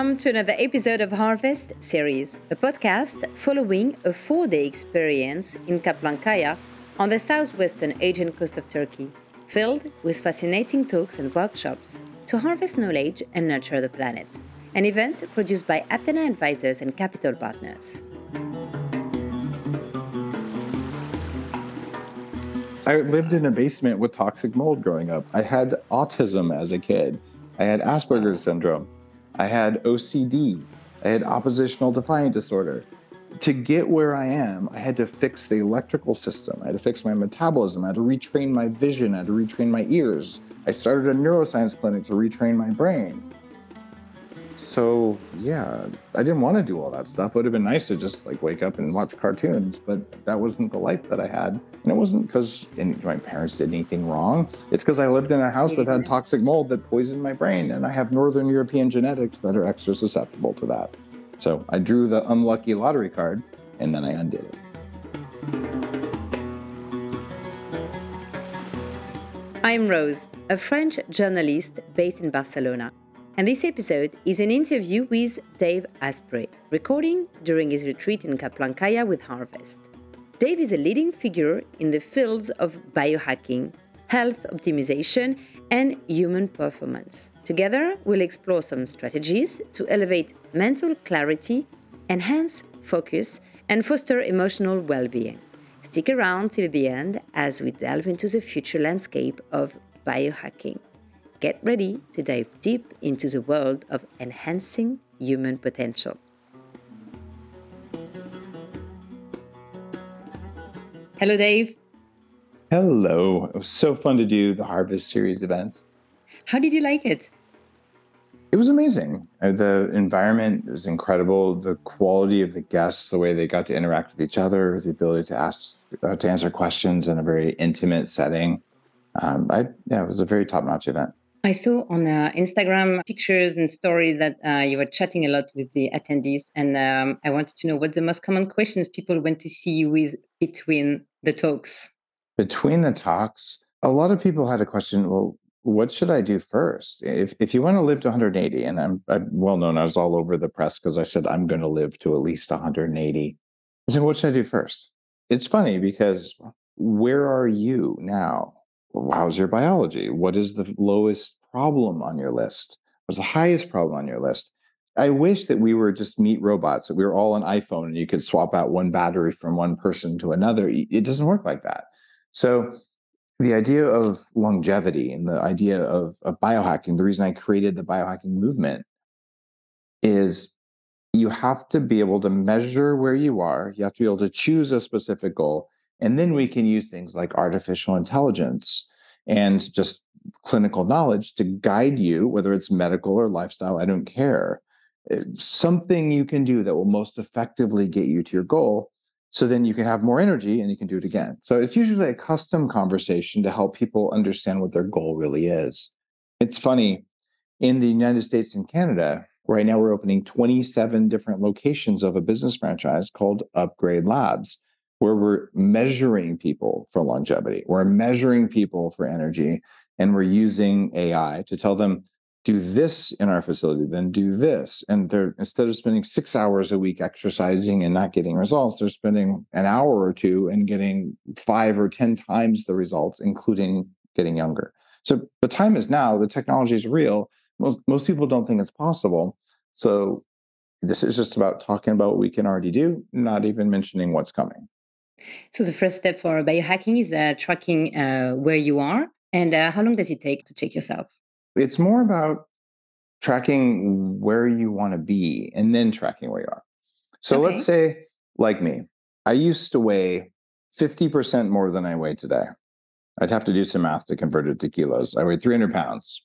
Welcome to another episode of Harvest Series, a podcast following a four day experience in Kaplankaya on the southwestern Aegean coast of Turkey, filled with fascinating talks and workshops to harvest knowledge and nurture the planet. An event produced by Athena Advisors and Capital Partners. I lived in a basement with toxic mold growing up. I had autism as a kid. I had Asperger's syndrome. I had OCD. I had oppositional defiant disorder. To get where I am, I had to fix the electrical system. I had to fix my metabolism. I had to retrain my vision. I had to retrain my ears. I started a neuroscience clinic to retrain my brain. So yeah, I didn't want to do all that stuff. It would have been nice to just like wake up and watch cartoons, but that wasn't the life that I had. And it wasn't because my parents did anything wrong. It's because I lived in a house that had toxic mold that poisoned my brain, and I have Northern European genetics that are extra susceptible to that. So I drew the unlucky lottery card, and then I undid it. I'm Rose, a French journalist based in Barcelona and this episode is an interview with Dave Asprey, recording during his retreat in Kaplankaya with Harvest. Dave is a leading figure in the fields of biohacking, health optimization, and human performance. Together, we'll explore some strategies to elevate mental clarity, enhance focus, and foster emotional well being. Stick around till the end as we delve into the future landscape of biohacking. Get ready to dive deep into the world of enhancing human potential. Hello, Dave. Hello. It was so fun to do the Harvest Series event. How did you like it? It was amazing. Uh, the environment was incredible. The quality of the guests, the way they got to interact with each other, the ability to ask, uh, to answer questions in a very intimate setting. Um, I, yeah, it was a very top-notch event. I saw on uh, Instagram pictures and stories that uh, you were chatting a lot with the attendees, and um, I wanted to know what the most common questions people went to see you with between the talks. Between the talks, a lot of people had a question. Well, what should I do first? If if you want to live to 180, and I'm, I'm well known, I was all over the press because I said I'm going to live to at least 180. I said, what should I do first? It's funny because where are you now? how's your biology? What is the lowest problem on your list? What's the highest problem on your list? I wish that we were just meat robots, that we were all an iPhone and you could swap out one battery from one person to another. It doesn't work like that. So, the idea of longevity and the idea of, of biohacking, the reason I created the biohacking movement is you have to be able to measure where you are. You have to be able to choose a specific goal and then we can use things like artificial intelligence and just clinical knowledge to guide you, whether it's medical or lifestyle, I don't care. Something you can do that will most effectively get you to your goal. So then you can have more energy and you can do it again. So it's usually a custom conversation to help people understand what their goal really is. It's funny in the United States and Canada, right now we're opening 27 different locations of a business franchise called Upgrade Labs where we're measuring people for longevity, we're measuring people for energy, and we're using AI to tell them, do this in our facility, then do this. And they're instead of spending six hours a week exercising and not getting results, they're spending an hour or two and getting five or 10 times the results, including getting younger. So the time is now, the technology is real. Most, most people don't think it's possible. So this is just about talking about what we can already do, not even mentioning what's coming. So the first step for biohacking is uh, tracking uh, where you are. And uh, how long does it take to check yourself? It's more about tracking where you want to be and then tracking where you are. So okay. let's say, like me, I used to weigh 50% more than I weigh today. I'd have to do some math to convert it to kilos. I weighed 300 pounds.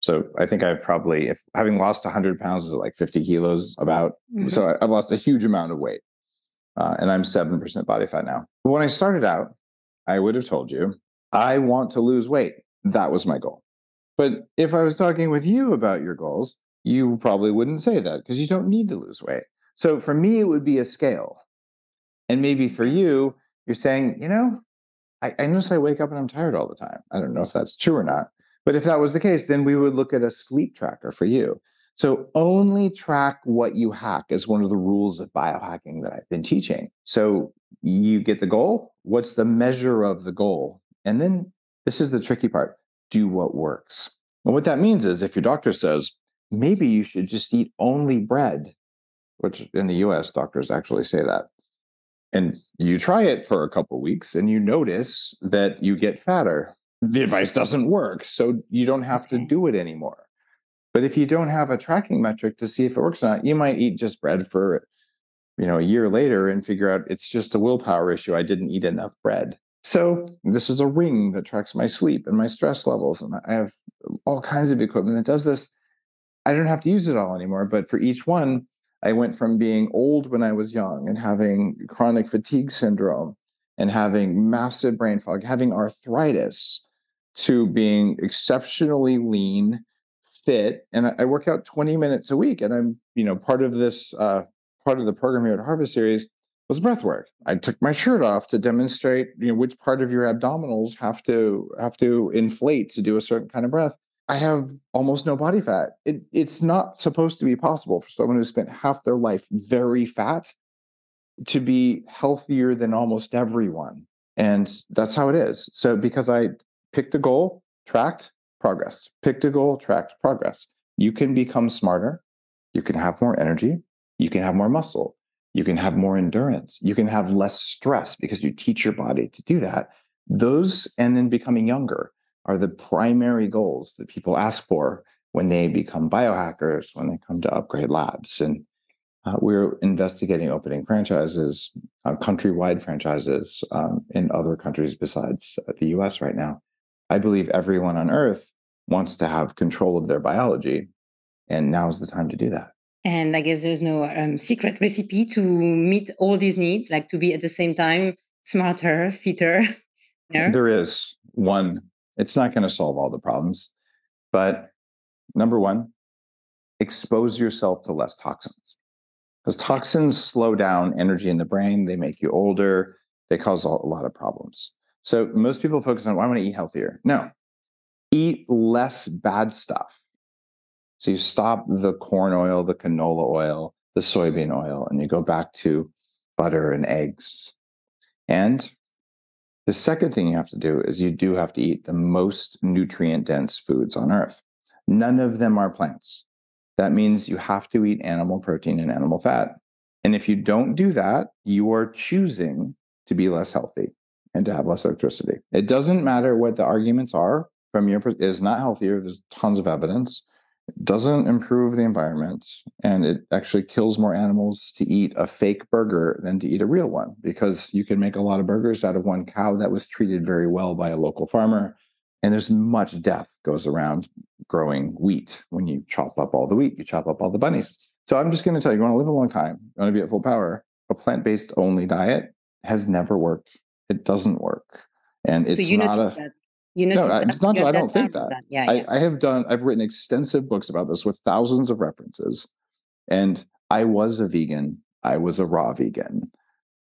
So I think I've probably, if having lost 100 pounds is like 50 kilos about. Mm-hmm. So I've lost a huge amount of weight uh, and I'm 7% body fat now. But when I started out, I would have told you, I want to lose weight. That was my goal. But if I was talking with you about your goals, you probably wouldn't say that because you don't need to lose weight. So for me, it would be a scale. And maybe for you, you're saying, you know, I, I notice I wake up and I'm tired all the time. I don't know if that's true or not. But if that was the case, then we would look at a sleep tracker for you. So only track what you hack is one of the rules of biohacking that I've been teaching. So you get the goal. What's the measure of the goal? And then this is the tricky part do what works. And what that means is if your doctor says, maybe you should just eat only bread, which in the US, doctors actually say that. And you try it for a couple weeks and you notice that you get fatter. The advice doesn't work. So you don't have to do it anymore. But if you don't have a tracking metric to see if it works or not, you might eat just bread for you know a year later and figure out it's just a willpower issue. I didn't eat enough bread. So this is a ring that tracks my sleep and my stress levels, and I have all kinds of equipment that does this. I don't have to use it all anymore, but for each one, I went from being old when I was young and having chronic fatigue syndrome and having massive brain fog, having arthritis, to being exceptionally lean, fit, and I, work out 20 minutes a week. And I'm, you know, part of this uh, part of the program here at Harvest Series was breath work. I took my shirt off to demonstrate, you know, which part of your abdominals have to have to inflate to do a certain kind of breath. I have almost no body fat. It, it's not supposed to be possible for someone who spent half their life very fat to be healthier than almost everyone. And that's how it is. So, because I picked a goal, tracked, progressed, picked a goal, tracked, progress, you can become smarter. You can have more energy. You can have more muscle. You can have more endurance. You can have less stress because you teach your body to do that. Those and then becoming younger are the primary goals that people ask for when they become biohackers, when they come to upgrade labs. And uh, we're investigating opening franchises, uh, countrywide franchises um, in other countries besides uh, the US right now. I believe everyone on earth wants to have control of their biology. And now's the time to do that. And I guess there's no um, secret recipe to meet all these needs, like to be at the same time smarter, fitter. There is one it's not going to solve all the problems. But number one, expose yourself to less toxins. Because toxins slow down energy in the brain, they make you older, they cause a lot of problems. So most people focus on, well, I want to eat healthier. No, eat less bad stuff. So you stop the corn oil, the canola oil, the soybean oil, and you go back to butter and eggs. And the second thing you have to do is you do have to eat the most nutrient dense foods on earth. None of them are plants. That means you have to eat animal protein and animal fat. And if you don't do that, you are choosing to be less healthy and to have less electricity. It doesn't matter what the arguments are from your it is not healthier. There's tons of evidence doesn't improve the environment and it actually kills more animals to eat a fake burger than to eat a real one because you can make a lot of burgers out of one cow that was treated very well by a local farmer and there's much death goes around growing wheat when you chop up all the wheat you chop up all the bunnies. So i'm just going to tell you you want to live a long time you want to be at full power a plant-based only diet has never worked. It doesn't work and it's so not a you know, no, it's not. I don't think that. that. Yeah, I, I have done. I've written extensive books about this with thousands of references, and I was a vegan. I was a raw vegan,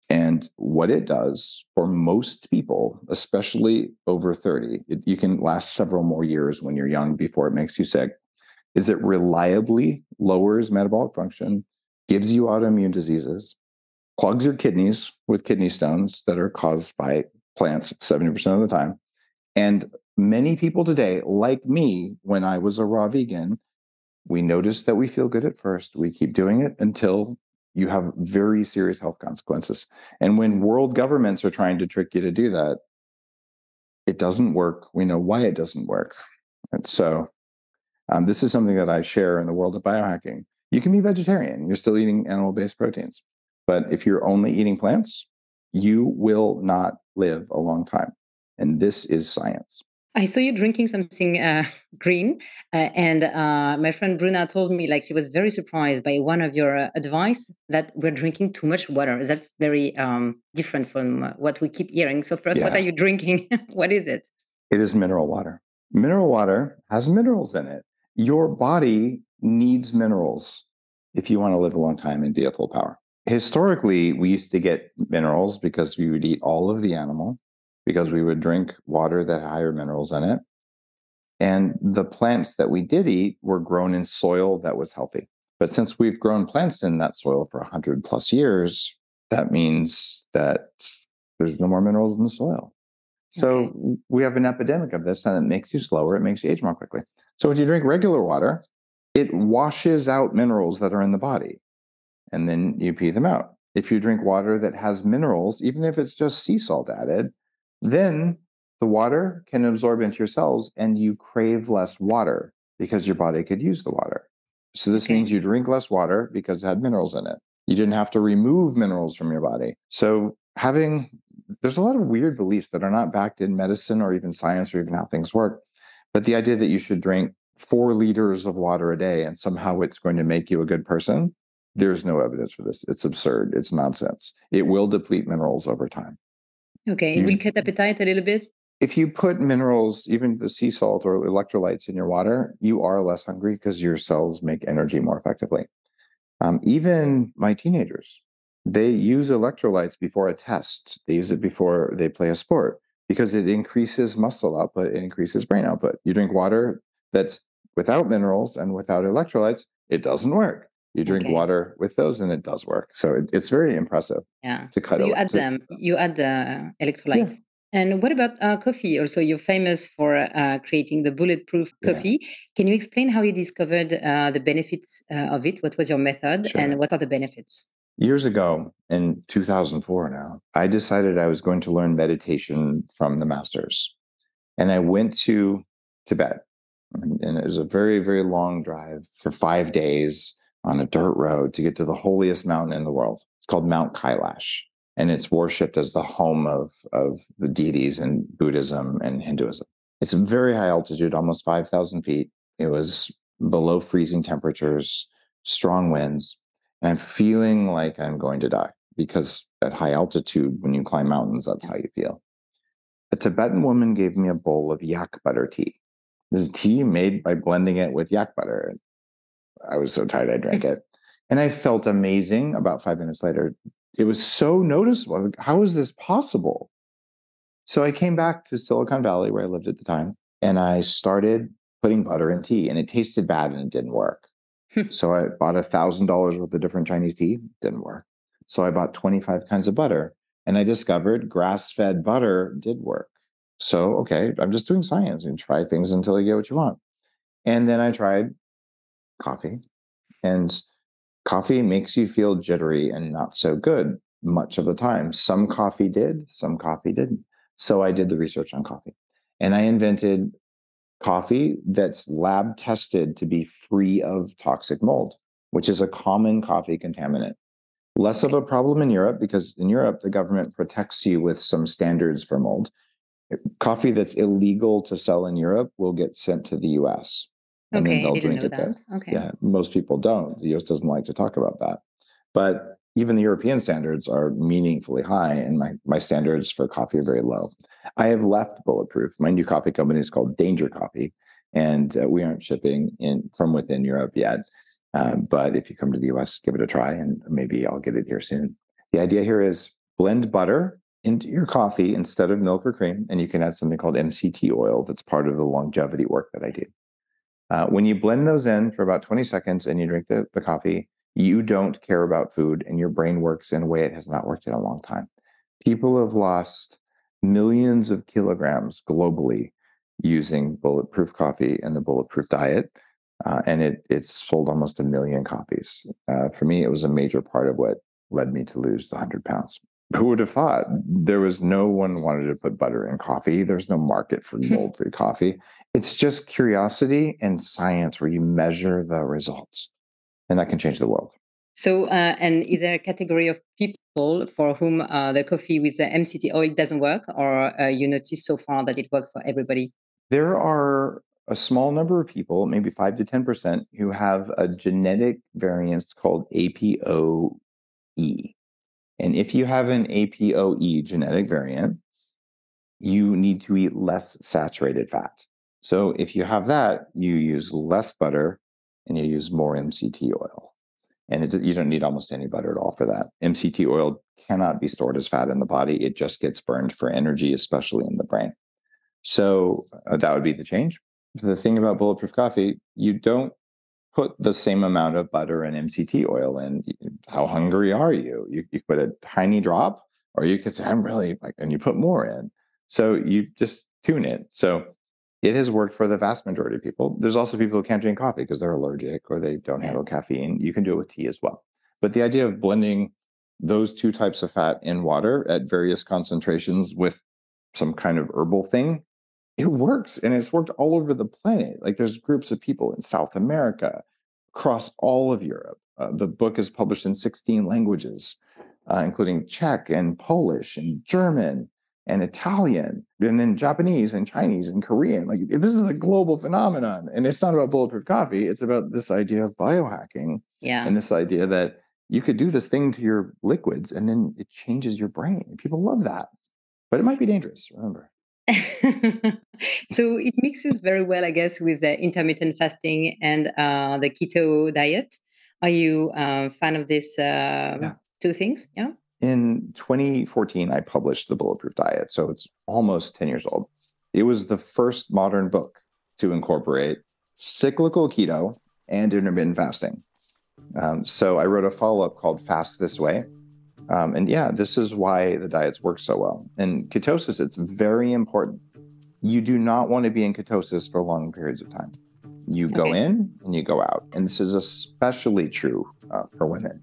and what it does for most people, especially over thirty, it, you can last several more years when you're young before it makes you sick. Is it reliably lowers metabolic function, gives you autoimmune diseases, clogs your kidneys with kidney stones that are caused by plants 70% of the time and many people today, like me, when I was a raw vegan, we notice that we feel good at first. We keep doing it until you have very serious health consequences. And when world governments are trying to trick you to do that, it doesn't work. We know why it doesn't work. And so, um, this is something that I share in the world of biohacking. You can be vegetarian, you're still eating animal based proteins. But if you're only eating plants, you will not live a long time. And this is science. I saw you drinking something uh, green, uh, and uh, my friend Bruna told me like she was very surprised by one of your uh, advice that we're drinking too much water. That's very um, different from uh, what we keep hearing. So first, yeah. what are you drinking? what is it? It is mineral water. Mineral water has minerals in it. Your body needs minerals if you want to live a long time and be at full power. Historically, we used to get minerals because we would eat all of the animal because we would drink water that had higher minerals in it. And the plants that we did eat were grown in soil that was healthy. But since we've grown plants in that soil for 100 plus years, that means that there's no more minerals in the soil. So okay. we have an epidemic of this, and it makes you slower. It makes you age more quickly. So when you drink regular water, it washes out minerals that are in the body, and then you pee them out. If you drink water that has minerals, even if it's just sea salt added, then the water can absorb into your cells and you crave less water because your body could use the water. So this okay. means you drink less water because it had minerals in it. You didn't have to remove minerals from your body. So having there's a lot of weird beliefs that are not backed in medicine or even science or even how things work. But the idea that you should drink four liters of water a day and somehow it's going to make you a good person, there's no evidence for this. It's absurd. It's nonsense. It will deplete minerals over time. Okay. It will cut appetite a little bit if you put minerals, even the sea salt or electrolytes in your water, you are less hungry because your cells make energy more effectively. Um, even my teenagers, they use electrolytes before a test. They use it before they play a sport because it increases muscle output, it increases brain output. You drink water that's without minerals and without electrolytes, it doesn't work. You drink okay. water with those, and it does work. So it, it's very impressive. Yeah. To cut. So you add to, them. You add the electrolytes. Yeah. And what about uh, coffee? Also, you're famous for uh, creating the bulletproof coffee. Yeah. Can you explain how you discovered uh, the benefits uh, of it? What was your method, sure. and what are the benefits? Years ago, in 2004, now I decided I was going to learn meditation from the masters, and I went to Tibet, and, and it was a very, very long drive for five days on a dirt road to get to the holiest mountain in the world. It's called Mount Kailash and it's worshipped as the home of, of the deities in Buddhism and Hinduism. It's a very high altitude, almost 5,000 feet. It was below freezing temperatures, strong winds, and I'm feeling like I'm going to die because at high altitude, when you climb mountains, that's how you feel. A Tibetan woman gave me a bowl of yak butter tea. This is tea made by blending it with yak butter. I was so tired I drank it. And I felt amazing. About five minutes later, it was so noticeable. Like, how is this possible? So I came back to Silicon Valley where I lived at the time and I started putting butter in tea and it tasted bad and it didn't work. Hmm. so I bought a thousand dollars worth of different Chinese tea, didn't work. So I bought 25 kinds of butter and I discovered grass fed butter did work. So, okay, I'm just doing science and try things until you get what you want. And then I tried coffee and coffee makes you feel jittery and not so good much of the time. Some coffee did, some coffee didn't. So I did the research on coffee and I invented coffee that's lab tested to be free of toxic mold, which is a common coffee contaminant. Less of a problem in Europe because in Europe, the government protects you with some standards for mold. Coffee that's illegal to sell in Europe will get sent to the US and okay, then they'll drink it that. there. Okay. Yeah, most people don't. The US doesn't like to talk about that. But even the European standards are meaningfully high, and my, my standards for coffee are very low. I have left Bulletproof. My new coffee company is called Danger Coffee, and uh, we aren't shipping in from within Europe yet. Um, but if you come to the US, give it a try, and maybe I'll get it here soon. The idea here is blend butter into your coffee instead of milk or cream, and you can add something called MCT oil that's part of the longevity work that I do. Uh, when you blend those in for about 20 seconds and you drink the, the coffee, you don't care about food and your brain works in a way it has not worked in a long time. People have lost millions of kilograms globally using bulletproof coffee and the bulletproof diet. Uh, and it it's sold almost a million copies. Uh, for me, it was a major part of what led me to lose the 100 pounds. Who would have thought there was no one wanted to put butter in coffee? There's no market for mold free coffee. It's just curiosity and science where you measure the results, and that can change the world. So, uh, and is there a category of people for whom uh, the coffee with the MCT oil doesn't work, or uh, you notice so far that it works for everybody? There are a small number of people, maybe five to 10%, who have a genetic variance called APOE. And if you have an APOE genetic variant, you need to eat less saturated fat. So if you have that, you use less butter and you use more MCT oil. And you don't need almost any butter at all for that. MCT oil cannot be stored as fat in the body. It just gets burned for energy, especially in the brain. So uh, that would be the change. the thing about bulletproof coffee, you don't put the same amount of butter and MCT oil in. How hungry are you? You, you put a tiny drop, or you could say, I'm really like, and you put more in. So you just tune it. So it has worked for the vast majority of people. There's also people who can't drink coffee because they're allergic or they don't handle caffeine. You can do it with tea as well. But the idea of blending those two types of fat in water at various concentrations with some kind of herbal thing, it works. And it's worked all over the planet. Like there's groups of people in South America, across all of Europe. Uh, the book is published in 16 languages, uh, including Czech and Polish and German and Italian, and then Japanese and Chinese and Korean. Like this is a global phenomenon. And it's not about bulletproof coffee. It's about this idea of biohacking. Yeah. And this idea that you could do this thing to your liquids and then it changes your brain. People love that. But it might be dangerous, remember. so it mixes very well, I guess, with the intermittent fasting and uh, the keto diet. Are you a fan of these uh, yeah. two things? Yeah in 2014, I published The Bulletproof Diet. So it's almost 10 years old. It was the first modern book to incorporate cyclical keto and intermittent fasting. Um, so I wrote a follow up called Fast This Way. Um, and yeah, this is why the diets work so well. In ketosis, it's very important. You do not want to be in ketosis for long periods of time. You okay. go in and you go out. And this is especially true uh, for women.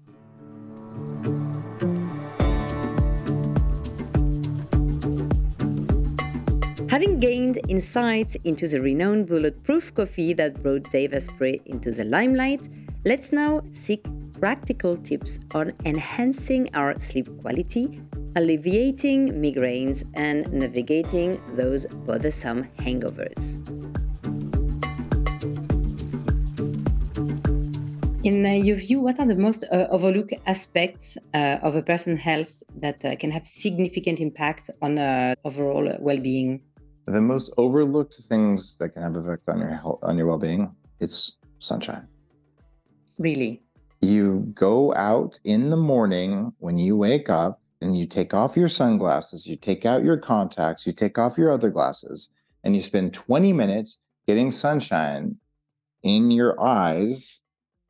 Having gained insights into the renowned bulletproof coffee that brought Dave Asprey into the limelight, let's now seek practical tips on enhancing our sleep quality, alleviating migraines, and navigating those bothersome hangovers. In uh, your view, what are the most uh, overlooked aspects uh, of a person's health that uh, can have significant impact on uh, overall well-being? the most overlooked things that can have effect on your health on your well-being it's sunshine really you go out in the morning when you wake up and you take off your sunglasses you take out your contacts you take off your other glasses and you spend 20 minutes getting sunshine in your eyes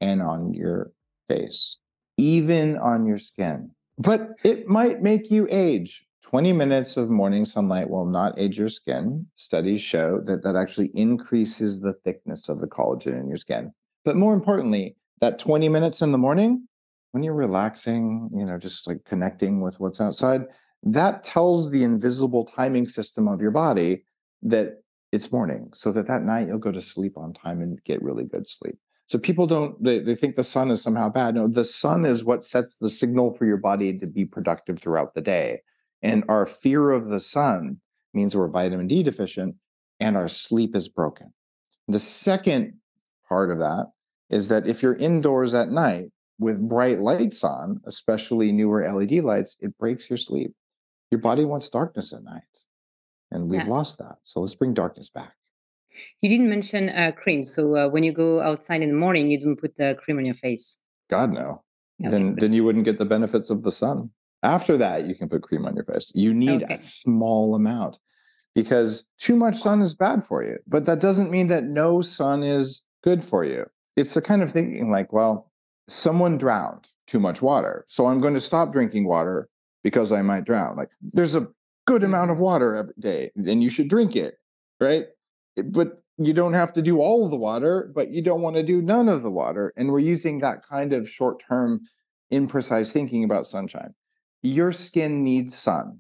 and on your face even on your skin but it might make you age 20 minutes of morning sunlight will not age your skin. Studies show that that actually increases the thickness of the collagen in your skin. But more importantly, that 20 minutes in the morning, when you're relaxing, you know, just like connecting with what's outside, that tells the invisible timing system of your body that it's morning so that that night you'll go to sleep on time and get really good sleep. So people don't, they, they think the sun is somehow bad. No, the sun is what sets the signal for your body to be productive throughout the day. And our fear of the sun means we're vitamin D deficient and our sleep is broken. The second part of that is that if you're indoors at night with bright lights on, especially newer LED lights, it breaks your sleep. Your body wants darkness at night. And we've yeah. lost that. So let's bring darkness back. You didn't mention uh, cream. So uh, when you go outside in the morning, you don't put the cream on your face. God, no. Okay. Then, then you wouldn't get the benefits of the sun. After that, you can put cream on your face. You need okay. a small amount because too much sun is bad for you. But that doesn't mean that no sun is good for you. It's the kind of thinking like, well, someone drowned too much water. So I'm going to stop drinking water because I might drown. Like there's a good mm. amount of water every day and you should drink it, right? Eh, but you don't have to do all of the water, but you don't want to do none of the water. And we're using that kind of short term, imprecise thinking about sunshine your skin needs sun.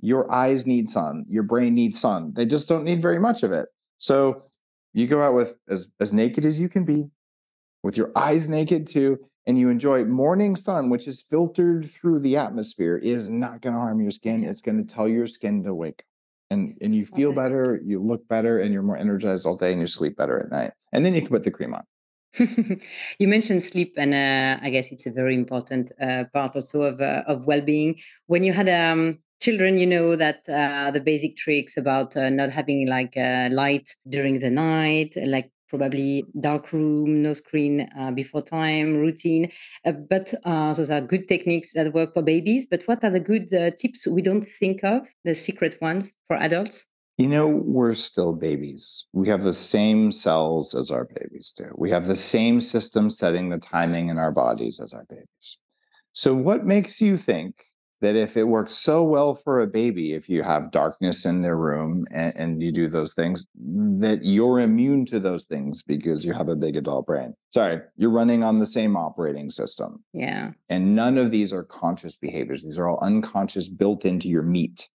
Your eyes need sun. Your brain needs sun. They just don't need very much of it. So you go out with as, as naked as you can be, with your eyes naked too, and you enjoy morning sun, which is filtered through the atmosphere, is not going to harm your skin. It's going to tell your skin to wake and and you feel better, you look better, and you're more energized all day, and you sleep better at night. And then you can put the cream on. you mentioned sleep, and uh, I guess it's a very important uh, part also of uh, of well being. When you had um, children, you know that uh, the basic tricks about uh, not having like uh, light during the night, like probably dark room, no screen uh, before time routine. Uh, but uh, those are good techniques that work for babies. But what are the good tips we don't think of, the secret ones for adults? You know, we're still babies. We have the same cells as our babies do. We have the same system setting the timing in our bodies as our babies. So, what makes you think that if it works so well for a baby, if you have darkness in their room and, and, you do those things, that you're immune to those things because you have a big adult brain. Sorry, you're running on the same operating system. Yeah. And none of these are conscious behaviors. These are all unconscious built into your meat.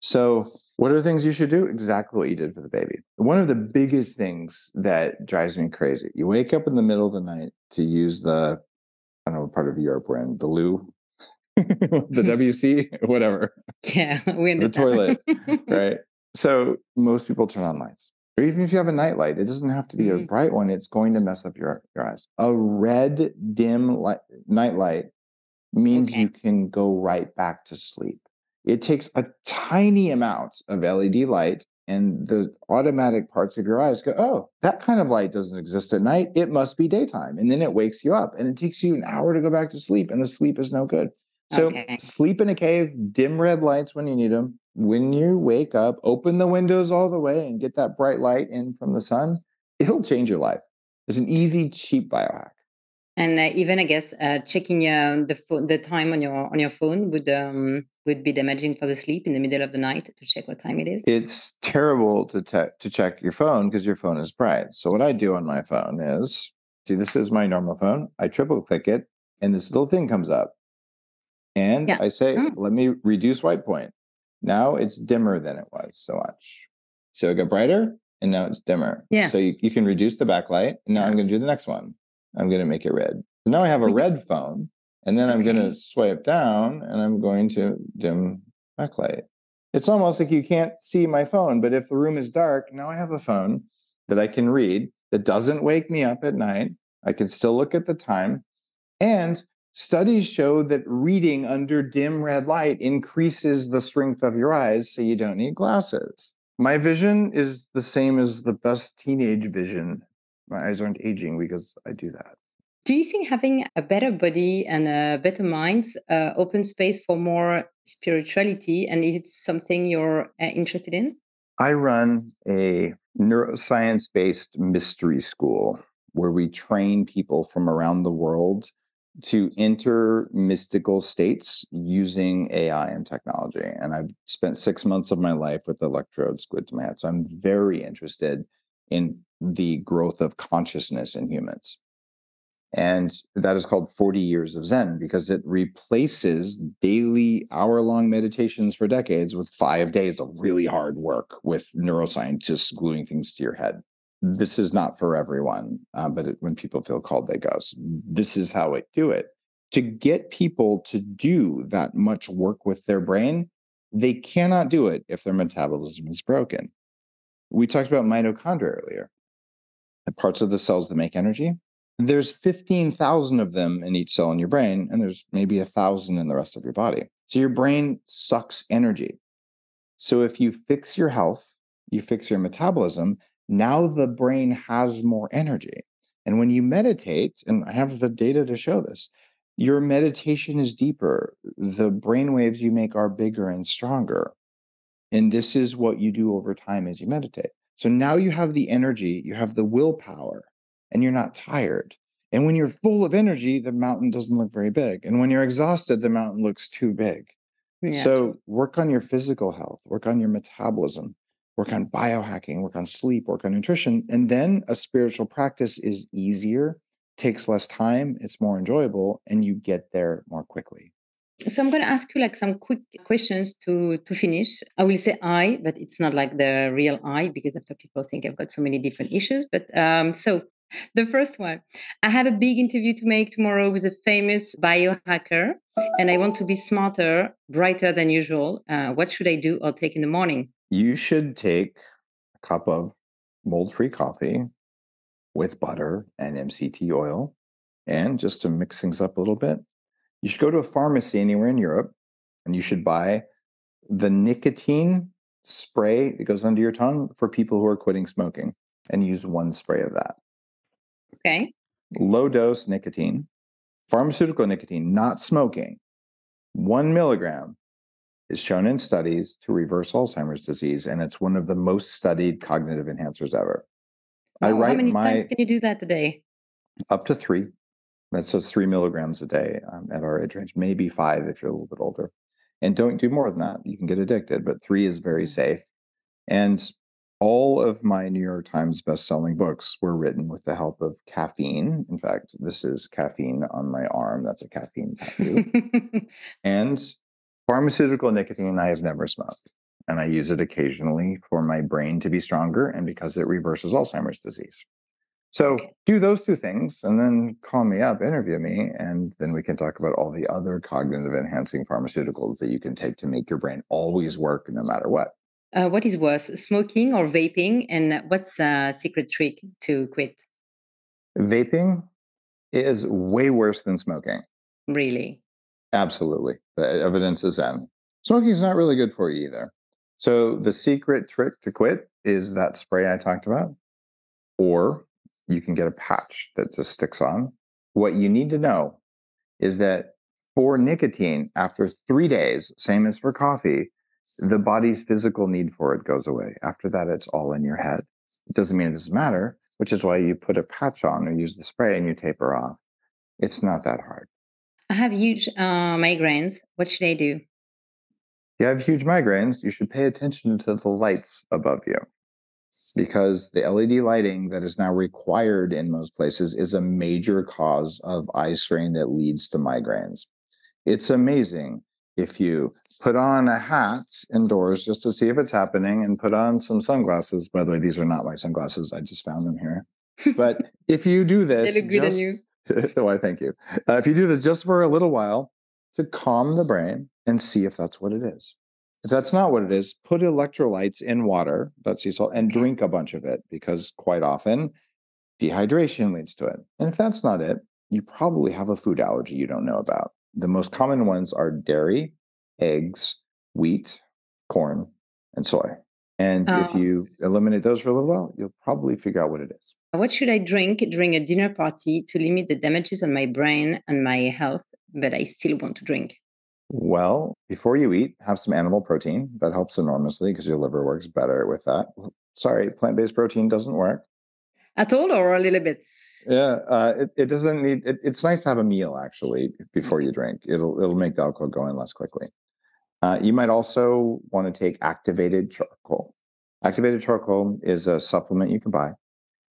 So, what are things you should do? Exactly what you did for the baby. One of the biggest things that drives me crazy you wake up in the middle of the night to use the, I don't know what part of Europe we're in, the loo the WC, whatever. Yeah, we understand. The toilet, right? So most people turn on lights. Or even if you have a night light, it doesn't have to be mm-hmm. a bright one. It's going to mess up your, your eyes. A red, dim light, night light means okay. you can go right back to sleep. It takes a tiny amount of LED light and the automatic parts of your eyes go, oh, that kind of light doesn't exist at night. It must be daytime. And then it wakes you up and it takes you an hour to go back to sleep, and the sleep is no good. So okay. sleep in a cave, dim red lights when you need them. When you wake up, open the windows all the way and get that bright light in from the sun. It'll change your life. It's an easy, cheap biohack. And uh, even I guess uh, checking uh, the fo- the time on your on your phone would um, would be damaging for the sleep in the middle of the night to check what time it is. It's terrible to te- to check your phone because your phone is bright. So what I do on my phone is see this is my normal phone. I triple click it and this little thing comes up and yeah. I say, oh. let me reduce white point. Now it's dimmer than it was so watch. So it got brighter and now it's dimmer. Yeah. So you, you can reduce the backlight. And now I'm going to do the next one. I'm going to make it red. So now I have a red phone. And then I'm okay. going to swipe down and I'm going to dim backlight. It's almost like you can't see my phone, but if the room is dark, now I have a phone that I can read that doesn't wake me up at night. I can still look at the time. And Studies show that reading under dim red light increases the strength of your eyes, so you don't need glasses. My vision is the same as the best teenage vision. My eyes aren't aging because I do that. Do you think having a better body and a better mind uh, open space for more spirituality? And is it something you're uh, interested in? I run a neuroscience based mystery school where we train people from around the world to enter mystical states using AI and technology. And I've spent six months of my life with electrodes glued to my head. So I'm very interested in the growth of consciousness in humans. And that is called 40 years of Zen because it replaces daily hour long meditations for decades with five days of really hard work with neuroscientists gluing things to your head this is not for everyone, uh, but it, when people feel called, they go. So this is how I do it. To get people to do that much work with their brain, they cannot do it if their metabolism is broken. We talked about mitochondria earlier, the parts of the cells that make energy. There's 15,000 of them in each cell in your brain, and there's maybe a thousand in the rest of your body. So your brain sucks energy. So if you fix your health, you fix your metabolism, now the brain has more energy. And when you meditate, and I have the data to show this, your meditation is deeper. The brain waves you make are bigger and stronger. And this is what you do over time as you meditate. So now you have the energy, you have the willpower, and you're not tired. And when you're full of energy, the mountain doesn't look very big. And when you're exhausted, the mountain looks too big. Yeah. So work on your physical health, work on your metabolism, work on biohacking, work on sleep, work on nutrition. And then a spiritual practice is easier, takes less time, it's more enjoyable, and you get there more quickly. So I'm going to ask you like some quick questions to to finish. I will say I, but it's not like the real I because after people think I've got so many different issues. But um, so the first one, I have a big interview to make tomorrow with a famous biohacker, and I want to be smarter, brighter than usual. Uh, what should I do or take in the morning? You should take a cup of mold free coffee with butter and MCT oil. And just to mix things up a little bit, you should go to a pharmacy anywhere in Europe and you should buy the nicotine spray that goes under your tongue for people who are quitting smoking and use one spray of that. Okay. Low dose nicotine, pharmaceutical nicotine, not smoking, one milligram is shown in studies to reverse Alzheimer's disease, and it's one of the most studied cognitive enhancers ever. I write how many my, times can you do that today? Up to three. That says three milligrams a day um, at our age range, maybe five if you're a little bit older. And don't do more than that. You can get addicted, but three is very mm. safe. And all of my New York Times best-selling books were written with the help of caffeine. In fact, this is caffeine on my arm. That's a caffeine tattoo. and pharmaceutical nicotine I have never smoked. And I use it occasionally for my brain to be stronger and because it reverses Alzheimer's disease. So do those two things and then call me up, interview me, and then we can talk about all the other cognitive enhancing pharmaceuticals that you can take to make your brain always work no matter what. Uh, what is worse, smoking or vaping? And what's a secret trick to quit? Vaping is way worse than smoking. Really? Absolutely. The eh, evidence is in. Smoking is not really good for you either. So the secret trick to quit is that spray I talked about, or you can get a patch that just sticks on. What you need to know is that for nicotine, after three days, same as for coffee, the body's physical need for it goes away. After that, it's all in your head. It doesn't mean it doesn't matter, which is why you put a patch on or use the spray and you taper off. It's not that hard. I have huge uh, migraines. What should I do? You have huge migraines. You should pay attention to the lights above you because the LED lighting that is now required in most places is a major cause of eye strain that leads to migraines. It's amazing if you put on a hat indoors just to see if it's happening and put on some sunglasses. By the way, these are not my sunglasses. I just found them here. But if you do this, they look good just. Why, thank you. Uh, if you do this just for a little while to calm the brain and see if that's what it is. If that's not what it is, put electrolytes in water, that's sea salt, and drink a bunch of it because quite often dehydration leads to it. And if that's not it, you probably have a food allergy you don't know about. The most common ones are dairy, eggs, wheat, corn, and soy. And oh. if you eliminate those for a little while, you'll probably figure out what it is. What should I drink during a dinner party to limit the damages on my brain and my health, but I still want to drink? Well, before you eat, have some animal protein. That helps enormously because your liver works better with that. Sorry, plant based protein doesn't work. At all, or a little bit? Yeah, uh, it, it doesn't need. It, it's nice to have a meal actually before you drink. It'll it'll make the alcohol go in less quickly. Uh, you might also want to take activated charcoal. Activated charcoal is a supplement you can buy.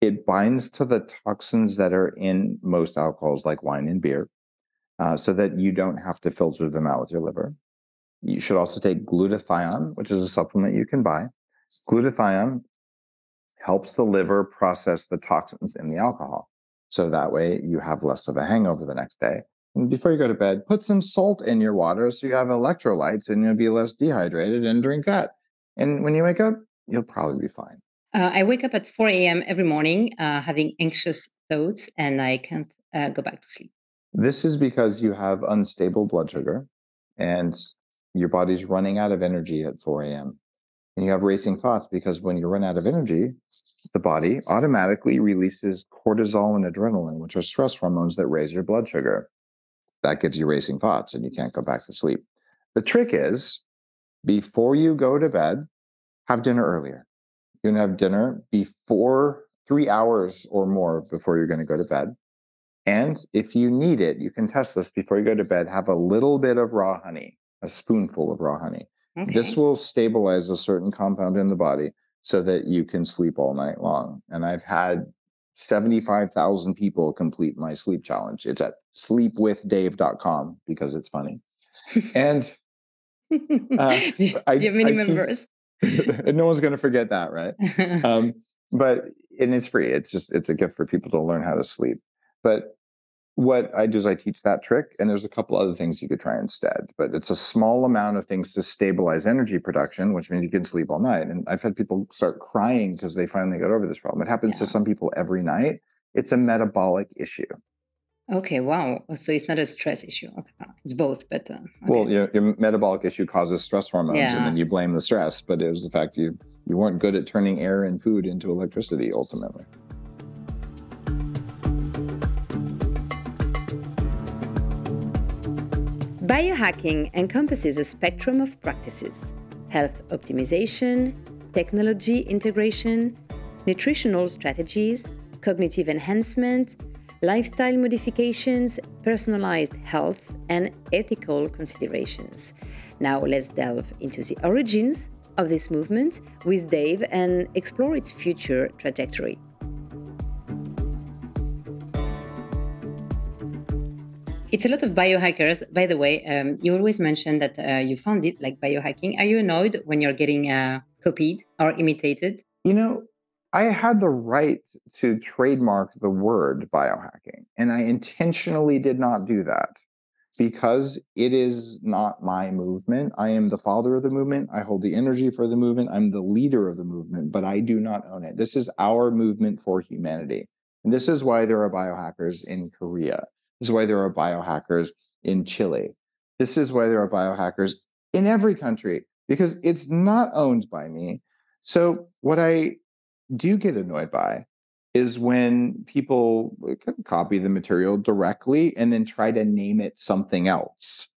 It binds to the toxins that are in most alcohols, like wine and beer, uh, so that you don't have to filter them out with your liver. You should also take glutathione, which is a supplement you can buy. Glutathione helps the liver process the toxins in the alcohol. So that way you have less of a hangover the next day. And before you go to bed, put some salt in your water so you have electrolytes and you'll be less dehydrated and drink that. And when you wake up, you'll probably be fine. Uh, I wake up at 4 a.m. every morning uh, having anxious thoughts and I can't uh, go back to sleep. This is because you have unstable blood sugar and your body's running out of energy at 4 a.m. And you have racing thoughts because when you run out of energy, the body automatically releases cortisol and adrenaline, which are stress hormones that raise your blood sugar that gives you racing thoughts and you can't go back to sleep. The trick is before you go to bed, have dinner earlier. You can have dinner before three hours or more before you're going to go to bed. And if you need it, you can test this before you go to bed. Have a little bit of raw honey, a spoonful of raw honey. Okay. This will stabilize a certain compound in the body so that you can sleep all night long. And I've had 75,000 people complete my sleep challenge. It's at sleepwithdave.com because it's funny. And uh, do, you, I, do you have many I members? Teach, no one's going to forget that, right? um, but and it's free. It's just it's a gift for people to learn how to sleep. But what I do is I teach that trick, and there's a couple other things you could try instead. But it's a small amount of things to stabilize energy production, which means you can sleep all night. And I've had people start crying because they finally got over this problem. It happens yeah. to some people every night. It's a metabolic issue. Okay, wow. So it's not a stress issue. Okay. It's both, but uh, okay. well, your, your metabolic issue causes stress hormones, yeah. and then you blame the stress. But it was the fact you you weren't good at turning air and food into electricity ultimately. Biohacking encompasses a spectrum of practices health optimization, technology integration, nutritional strategies, cognitive enhancement, lifestyle modifications, personalized health, and ethical considerations. Now, let's delve into the origins of this movement with Dave and explore its future trajectory. It's a lot of biohackers. By the way, um, you always mention that uh, you found it like biohacking. Are you annoyed when you're getting uh, copied or imitated? You know, I had the right to trademark the word biohacking, and I intentionally did not do that because it is not my movement. I am the father of the movement. I hold the energy for the movement. I'm the leader of the movement, but I do not own it. This is our movement for humanity. And this is why there are biohackers in Korea. This is why there are biohackers in Chile. This is why there are biohackers in every country because it's not owned by me. So, what I do get annoyed by is when people uh, copy the material directly and then try to name it something else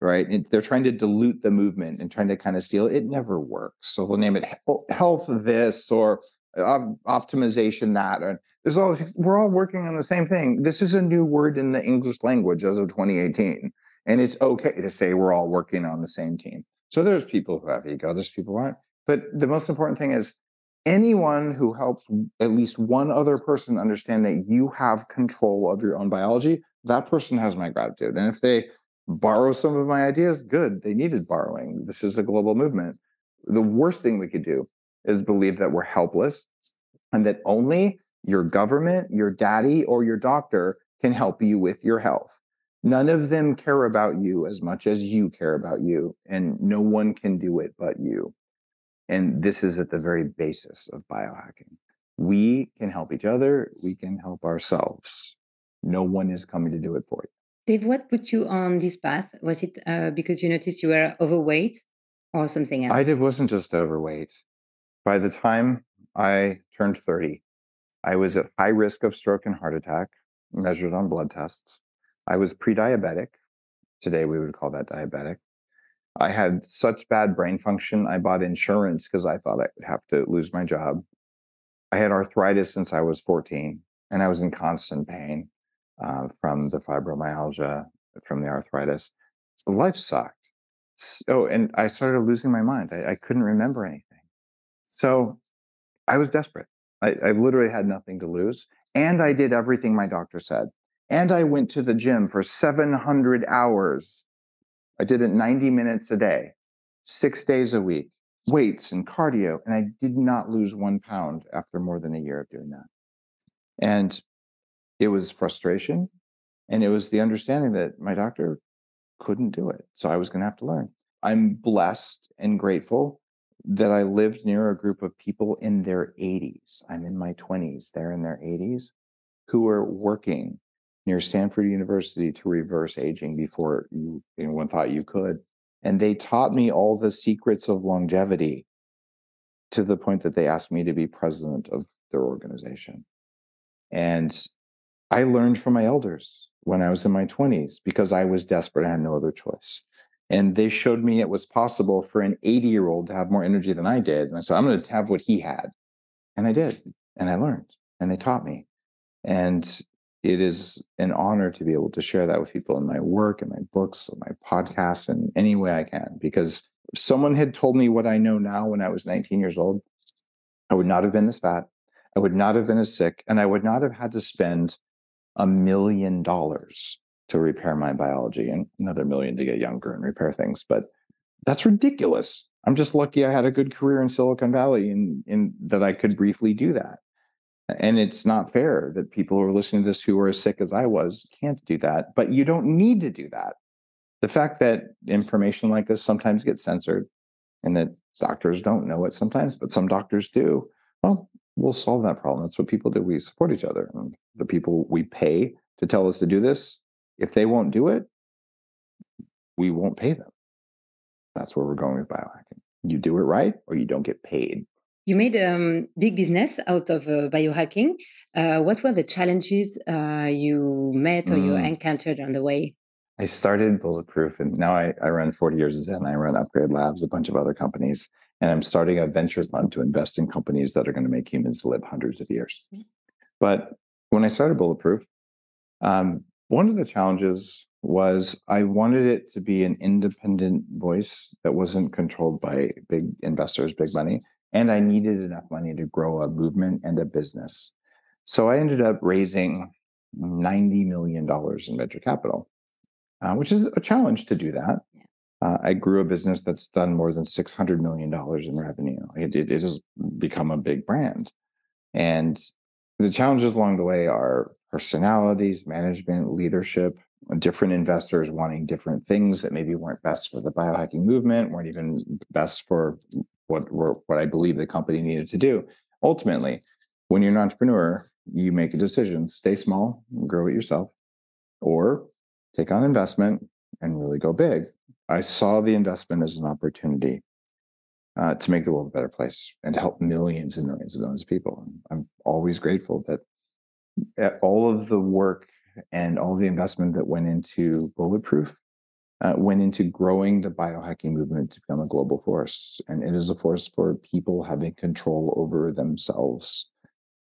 right? And they're trying to dilute the movement and trying to kind of steal it. Never works. So they'll name it oh, health this or uh, optimization that and there's all we're all working on the same thing. This is a new word in the english language as of 2018 and it's okay to say we're all working on the same team. So there's people who have ego there's people who aren't. But the most important thing is anyone who helps at least one other person understand that you have control of your own biology, that person has my gratitude. And if they borrow some of my ideas, good, they needed borrowing. This is a global movement. The worst thing we could do is believe that we're helpless and that only your government, your daddy, or your doctor can help you with your health. None of them care about you as much as you care about you, and no one can do it but you. And this is at the very basis of biohacking. We can help each other, we can help ourselves. No one is coming to do it for you. Dave, what put you on this path? Was it uh, because you noticed you were overweight or something else? I did, wasn't just overweight. By the time I turned 30, I was at high risk of stroke and heart attack, measured on blood tests. I was pre diabetic. Today, we would call that diabetic. I had such bad brain function. I bought insurance because I thought I would have to lose my job. I had arthritis since I was 14, and I was in constant pain uh, from the fibromyalgia, from the arthritis. So life sucked. So, and I started losing my mind. I, I couldn't remember anything. So I was desperate. I, I literally had nothing to lose. And I did everything my doctor said. And I went to the gym for 700 hours I did it 90 minutes a day, six days a week, weights and cardio. And I did not lose one pound after more than a year of doing that. And it was frustration. And it was the understanding that my doctor couldn't do it. So I was going to have to learn. I'm blessed and grateful that I lived near a group of people in their 80s. I'm in my 20s, they're in their 80s, who are working near Stanford University to reverse aging before you, anyone thought you could. And they taught me all the secrets of longevity to the point that they asked me to be president of their organization. And I learned from my elders when I was in my 20s because I was desperate. I had no other choice. And they showed me it was possible for an 80 year old to have more energy than I did. And I said, I'm going to have what he had. And I did. And I learned. And they taught me. And it is an honor to be able to share that with people in my work and my books and my podcasts and any way I can. Because if someone had told me what I know now when I was 19 years old, I would not have been this fat. I would not have been as sick, and I would not have had to spend a million dollars to repair my biology and another million to get younger and repair things. But that's ridiculous. I'm just lucky I had a good career in Silicon Valley and, and that I could briefly do that. And it's not fair that people who are listening to this who are as sick as I was can't do that. But you don't need to do that. The fact that information like this sometimes gets censored and that doctors don't know it sometimes, but some doctors do, well, we'll solve that problem. That's what people do. We support each other. And the people we pay to tell us to do this, if they won't do it, we won't pay them. That's where we're going with biohacking. You do it right or you don't get paid. You made a um, big business out of uh, biohacking. Uh, what were the challenges uh, you met or mm. you encountered on the way? I started Bulletproof and now I, I run 40 years of Zen. I run Upgrade Labs, a bunch of other companies, and I'm starting a venture fund to invest in companies that are going to make humans live hundreds of years. Mm-hmm. But when I started Bulletproof, um, one of the challenges was I wanted it to be an independent voice that wasn't controlled by big investors, big money. And I needed enough money to grow a movement and a business. So I ended up raising $90 million in venture capital, uh, which is a challenge to do that. Uh, I grew a business that's done more than $600 million in revenue. It, it, it has become a big brand. And the challenges along the way are personalities, management, leadership, different investors wanting different things that maybe weren't best for the biohacking movement, weren't even best for what what I believe the company needed to do. Ultimately, when you're an entrepreneur, you make a decision: stay small, grow it yourself, or take on investment and really go big. I saw the investment as an opportunity uh, to make the world a better place and to help millions and millions of people. I'm always grateful that all of the work and all the investment that went into Bulletproof uh, went into growing the biohacking movement to become a global force. And it is a force for people having control over themselves,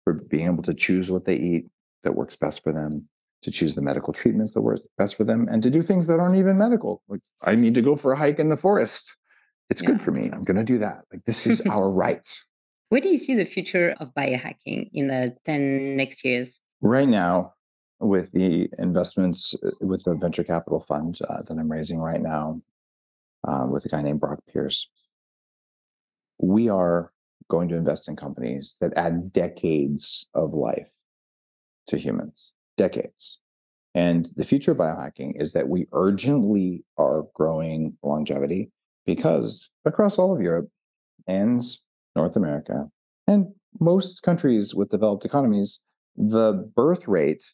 for being able to choose what they eat that works best for them, to choose the medical treatments that work best for them, and to do things that aren't even medical. Like, I need to go for a hike in the forest. It's yeah. good for me. I'm going to do that. Like, this is our right. Where do you see the future of biohacking in the 10 next years? Right now, with the investments uh, with the venture capital fund uh, that I'm raising right now uh, with a guy named Brock Pierce. We are going to invest in companies that add decades of life to humans, decades. And the future of biohacking is that we urgently are growing longevity because across all of Europe and North America and most countries with developed economies, the birth rate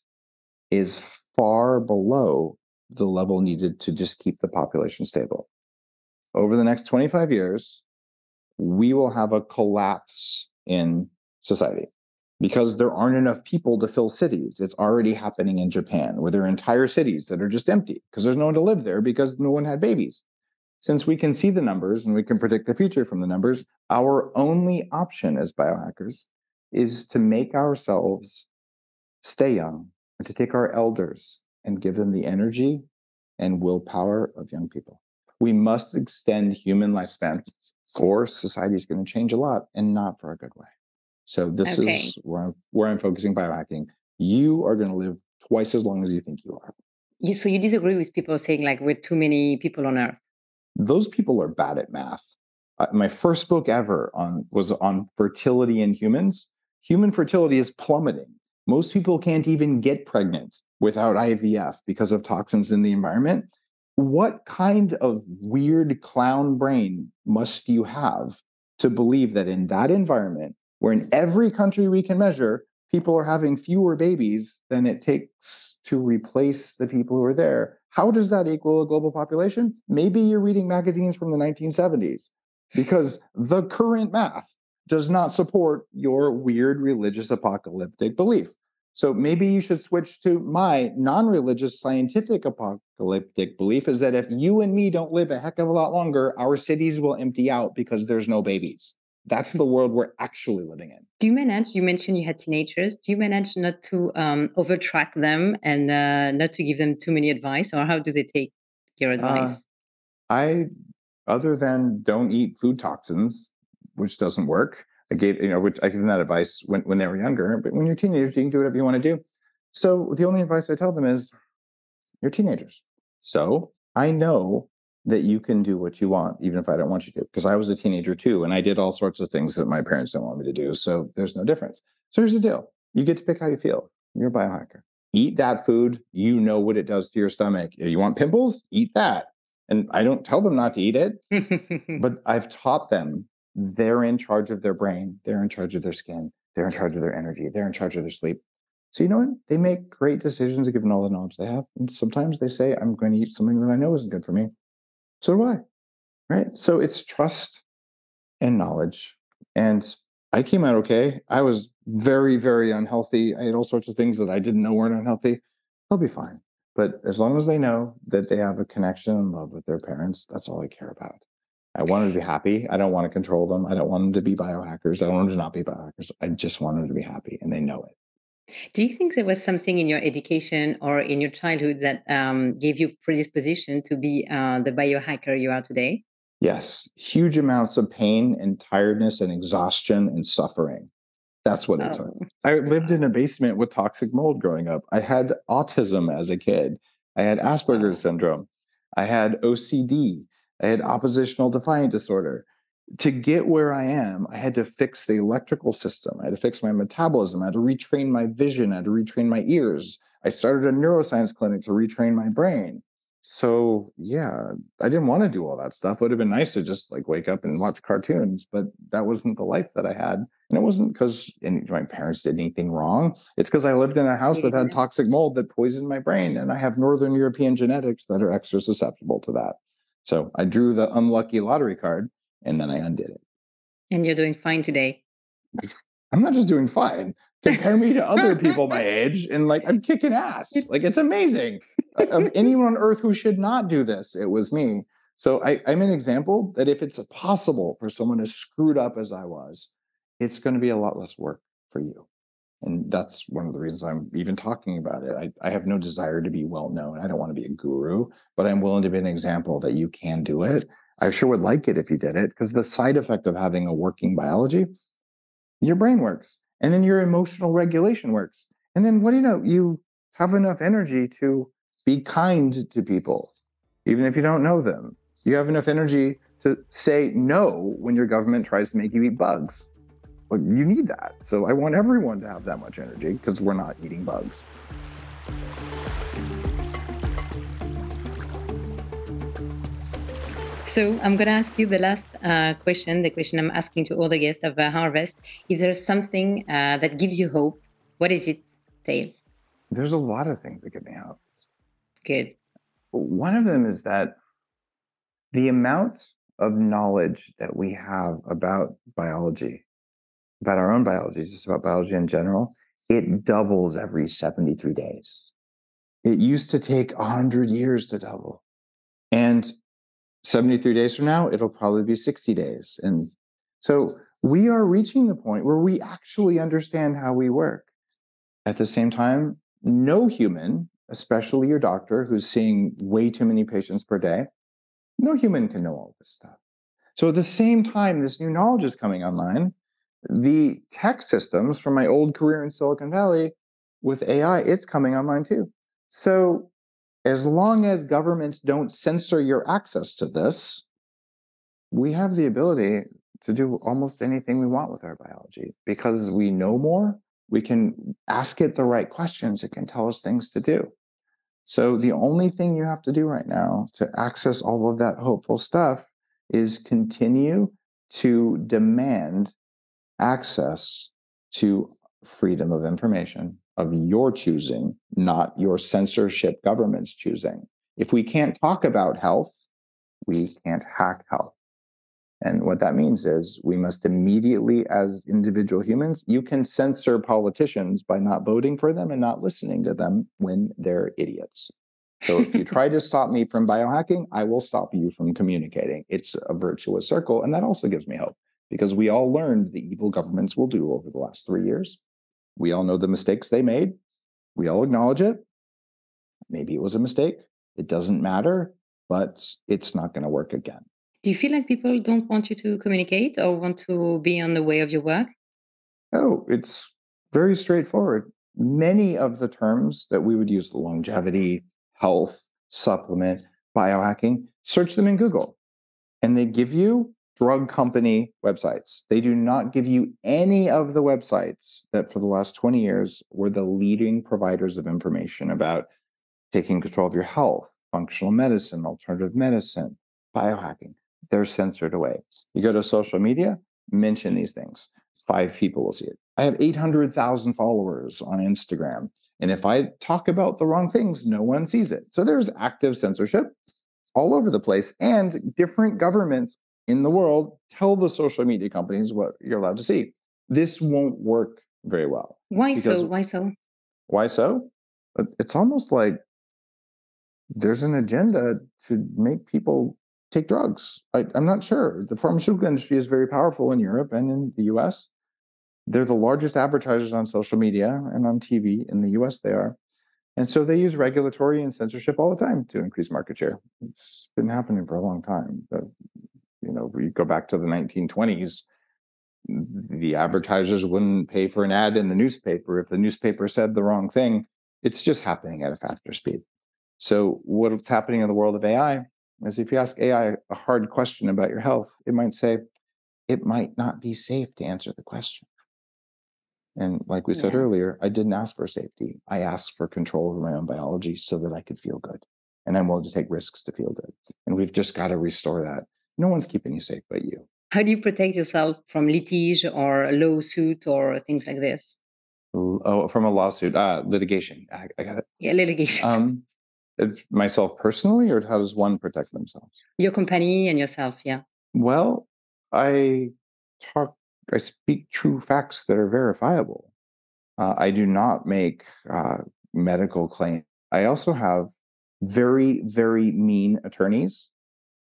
is far below the level needed to just keep the population stable. Over the next 25 years, we will have a collapse in society because there aren't enough people to fill cities. It's already happening in Japan, where there are entire cities that are just empty because there's no one to live there because no one had babies. Since we can see the numbers and we can predict the future from the numbers, our only option as biohackers is to make ourselves stay young and to take our elders and give them the energy and willpower of young people. We must extend human lifespan, or society is going to change a lot and not for a good way. So this okay. is where I'm, where I'm focusing biohacking. You are going to live twice as long as you think you are. You, so you disagree with people saying like we're too many people on Earth? Those people are bad at math. Uh, my first book ever on was on fertility in humans. Human fertility is plummeting most people can't even get pregnant without IVF because of toxins in the environment. What kind of weird clown brain must you have to believe that in that environment, where in every country we can measure, people are having fewer babies than it takes to replace the people who are there? How does that equal a global population? Maybe you're reading magazines from the 1970s because the current math does not support your weird religious apocalyptic belief. So maybe you should switch to my non religious scientific apocalyptic belief is that if you and me don't live a heck of a lot longer, our cities will empty out because there's no babies. That's the world we're actually living in. Do you manage? You mentioned you had teenagers. Do you manage not to um, overtrack them and uh, not to give them too many advice, or how do they take your uh, advice? Uh, I, other than don't eat food toxins, which doesn't work. I gave, you know, which I give them that advice when, when they were younger. But when you're teenagers, you can do whatever you want to do. So the only advice I tell them is you're teenagers. So I know that you can do what you want, even if I don't want you to, because I was a teenager too. And I did all sorts of things that my parents didn't want me to do. So there's no difference. So here's the deal you get to pick how you feel. You're a biohacker. Eat that food. You know what it does to your stomach. You want pimples? Eat that. And I don't tell them not to eat it, but I've taught them they're in charge of their brain, they're in charge of their skin, they're in charge of their energy, they're in charge of their sleep. So you know what? They make great decisions given all the knowledge they have. And sometimes they say, I'm going to eat something that I know isn't good for me. So do I. Right. So it's trust and knowledge. And I came out okay. I was very, very unhealthy. I had all sorts of things that I didn't know weren't unhealthy. I'll be fine. But as long as they know that they have a connection and love with their parents, that's all I care about. I want them to be happy. I don't want to control them. I don't want them to be biohackers. I don't want them to not be biohackers. I just want them to be happy and they know it. Do you think there was something in your education or in your childhood that um, gave you predisposition to be uh, the biohacker you are today? Yes, huge amounts of pain and tiredness and exhaustion and suffering. That's what it oh, took. I lived in a basement with toxic mold growing up. I had autism as a kid. I had Asperger's syndrome. I had OCD. I had oppositional defiant disorder to get where I am, I had to fix the electrical system. I had to fix my metabolism. I had to retrain my vision. I had to retrain my ears. I started a neuroscience clinic to retrain my brain. So yeah, I didn't want to do all that stuff. It would have been nice to just like wake up and watch cartoons, but that wasn't the life that I had. And it wasn't because my parents did anything wrong. It's because I lived in a house that had mm-hmm. toxic mold that poisoned my brain. And I have Northern European genetics that are extra susceptible to that. So I drew the unlucky lottery card and then I undid it. And you're doing fine today. I'm not just doing fine. Compare me to other people my age, and like I'm kicking ass. Like it's amazing. of um, anyone on earth who should not do this, it was me. So I, I'm an example that if it's possible for someone as screwed up as I was, it's going to be a lot less work for you. And that's one of the reasons I'm even talking about it. I, I have no desire to be well known. I don't want to be a guru, but I'm willing to be an example that you can do it I sure would like it if you did it because the side effect of having a working biology, your brain works and then your emotional regulation works. And then what do you know? You have enough energy to be kind to people, even if you don't know them. You have enough energy to say no when your government tries to make you eat bugs. Like you need that. So I want everyone to have that much energy because we're not eating bugs. So I'm going to ask you the last uh, question, the question I'm asking to all the guests of uh, Harvest. If there's something uh, that gives you hope, what is it, Dave? There's a lot of things that give me hope. Good. One of them is that the amount of knowledge that we have about biology, about our own biology, just about biology in general, it doubles every 73 days. It used to take 100 years to double. And 73 days from now, it'll probably be 60 days. And so we are reaching the point where we actually understand how we work. At the same time, no human, especially your doctor who's seeing way too many patients per day, no human can know all this stuff. So at the same time, this new knowledge is coming online. The tech systems from my old career in Silicon Valley with AI, it's coming online too. So as long as governments don't censor your access to this, we have the ability to do almost anything we want with our biology because we know more. We can ask it the right questions. It can tell us things to do. So the only thing you have to do right now to access all of that hopeful stuff is continue to demand access to freedom of information of your choosing, not your censorship government's choosing. If we can't talk about health, we can't hack health. And what that means is we must immediately, as individual humans, you can censor politicians by not voting for them and not listening to them when they're idiots. So if you try to stop me from biohacking, I will stop you from communicating. It's a virtuous circle. And that also gives me hope because we all learned the evil governments will do over the last three years. We all know the mistakes they made. We all acknowledge it. Maybe it was a mistake. It doesn't matter, but it's not going to work again. Do you feel like people don't want you to communicate or want to be on the way of your work? Oh, it's very straightforward. Many of the terms that we would use longevity, health, supplement, biohacking, search them in Google and they give you drug company websites. They do not give you any of the websites that for the last 20 years were the leading providers of information about taking control of your health, functional medicine, alternative medicine, biohacking. They're censored away. You go to social media, mention these things. Five people will see it. I have 800,000 followers on Instagram. And if I talk about the wrong things, no one sees it. So there's active censorship all over the place. And different governments in the world tell the social media companies what you're allowed to see. This won't work very well. Why so? Why so? Why so? It's almost like there's an agenda to make people take drugs. I, am not sure. The pharmaceutical industry is very powerful in Europe and in the US. They're the largest advertisers on social media and on TV. In the US, they are. And so they use regulatory and censorship all the time to increase market share. It's been happening for a long time. The, you know, we go back to the 1920s, the advertisers wouldn't pay for an ad in the newspaper if the newspaper said the wrong thing. It's just happening at a faster speed. So, what's happening in the world of AI is if you ask AI a hard question about your health, it might say, it might not be safe to answer the question. And like we said earlier, I didn't ask for safety. I asked for control over my own biology so that I could feel good. And I'm willing to take risks to feel good. And we've just got to restore that. No one's keeping you safe but you. How do you protect yourself from litige or a lawsuit or things like this? Oh, from a lawsuit, uh, litigation. I, I got it. Yeah, litigation. Um, myself personally, or how does one protect themselves? Your company and yourself, yeah. Well, I talk I speak true facts that are verifiable. Uh, I do not make uh, medical claims. I also have very, very mean attorneys.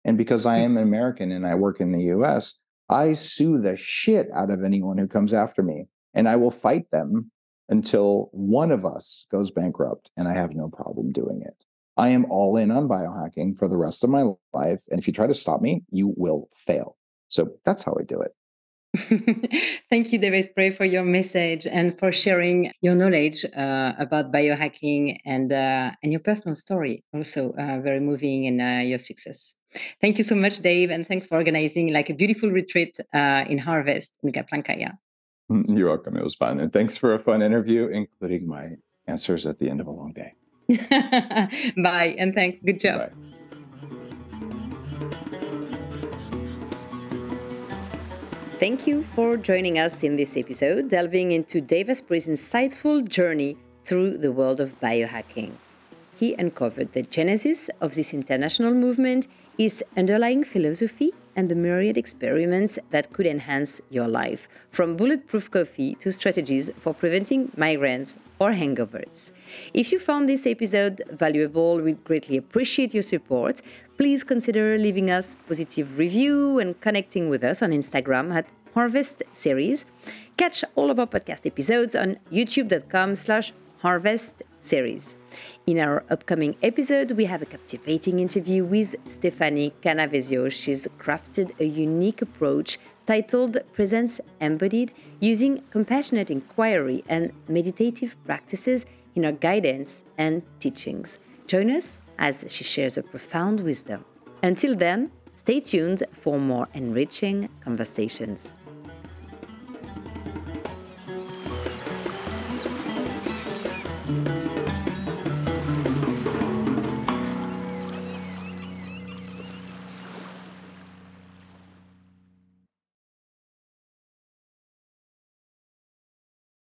And because I am an American and I work in the US, I sue the shit out of anyone who comes after me. And I will fight them until one of us goes bankrupt. And I have no problem doing it. I am all in on biohacking for the rest of my life. And if you try to stop me, you will fail. So that's how I do it. Thank you, Dave Asprey, for your message and for sharing your knowledge uh, about biohacking and uh, and your personal story. Also, uh, very moving in uh, your success. Thank you so much, Dave, and thanks for organizing like a beautiful retreat uh, in Harvest in Kaplankaya. Mm, you're welcome. It was fun, and thanks for a fun interview, including my answers at the end of a long day. Bye, and thanks. Good job. Bye. Thank you for joining us in this episode, delving into Dave Asprey's insightful journey through the world of biohacking. He uncovered the genesis of this international movement, its underlying philosophy, and the myriad experiments that could enhance your life, from bulletproof coffee to strategies for preventing migraines or hangovers. If you found this episode valuable, we'd greatly appreciate your support. Please consider leaving us a positive review and connecting with us on Instagram at Harvest Series. Catch all of our podcast episodes on youtube.com slash harvest series. In our upcoming episode, we have a captivating interview with Stephanie Canavesio. She's crafted a unique approach titled Presence Embodied, using compassionate inquiry and meditative practices in her guidance and teachings. Join us as she shares a profound wisdom. Until then, stay tuned for more enriching conversations.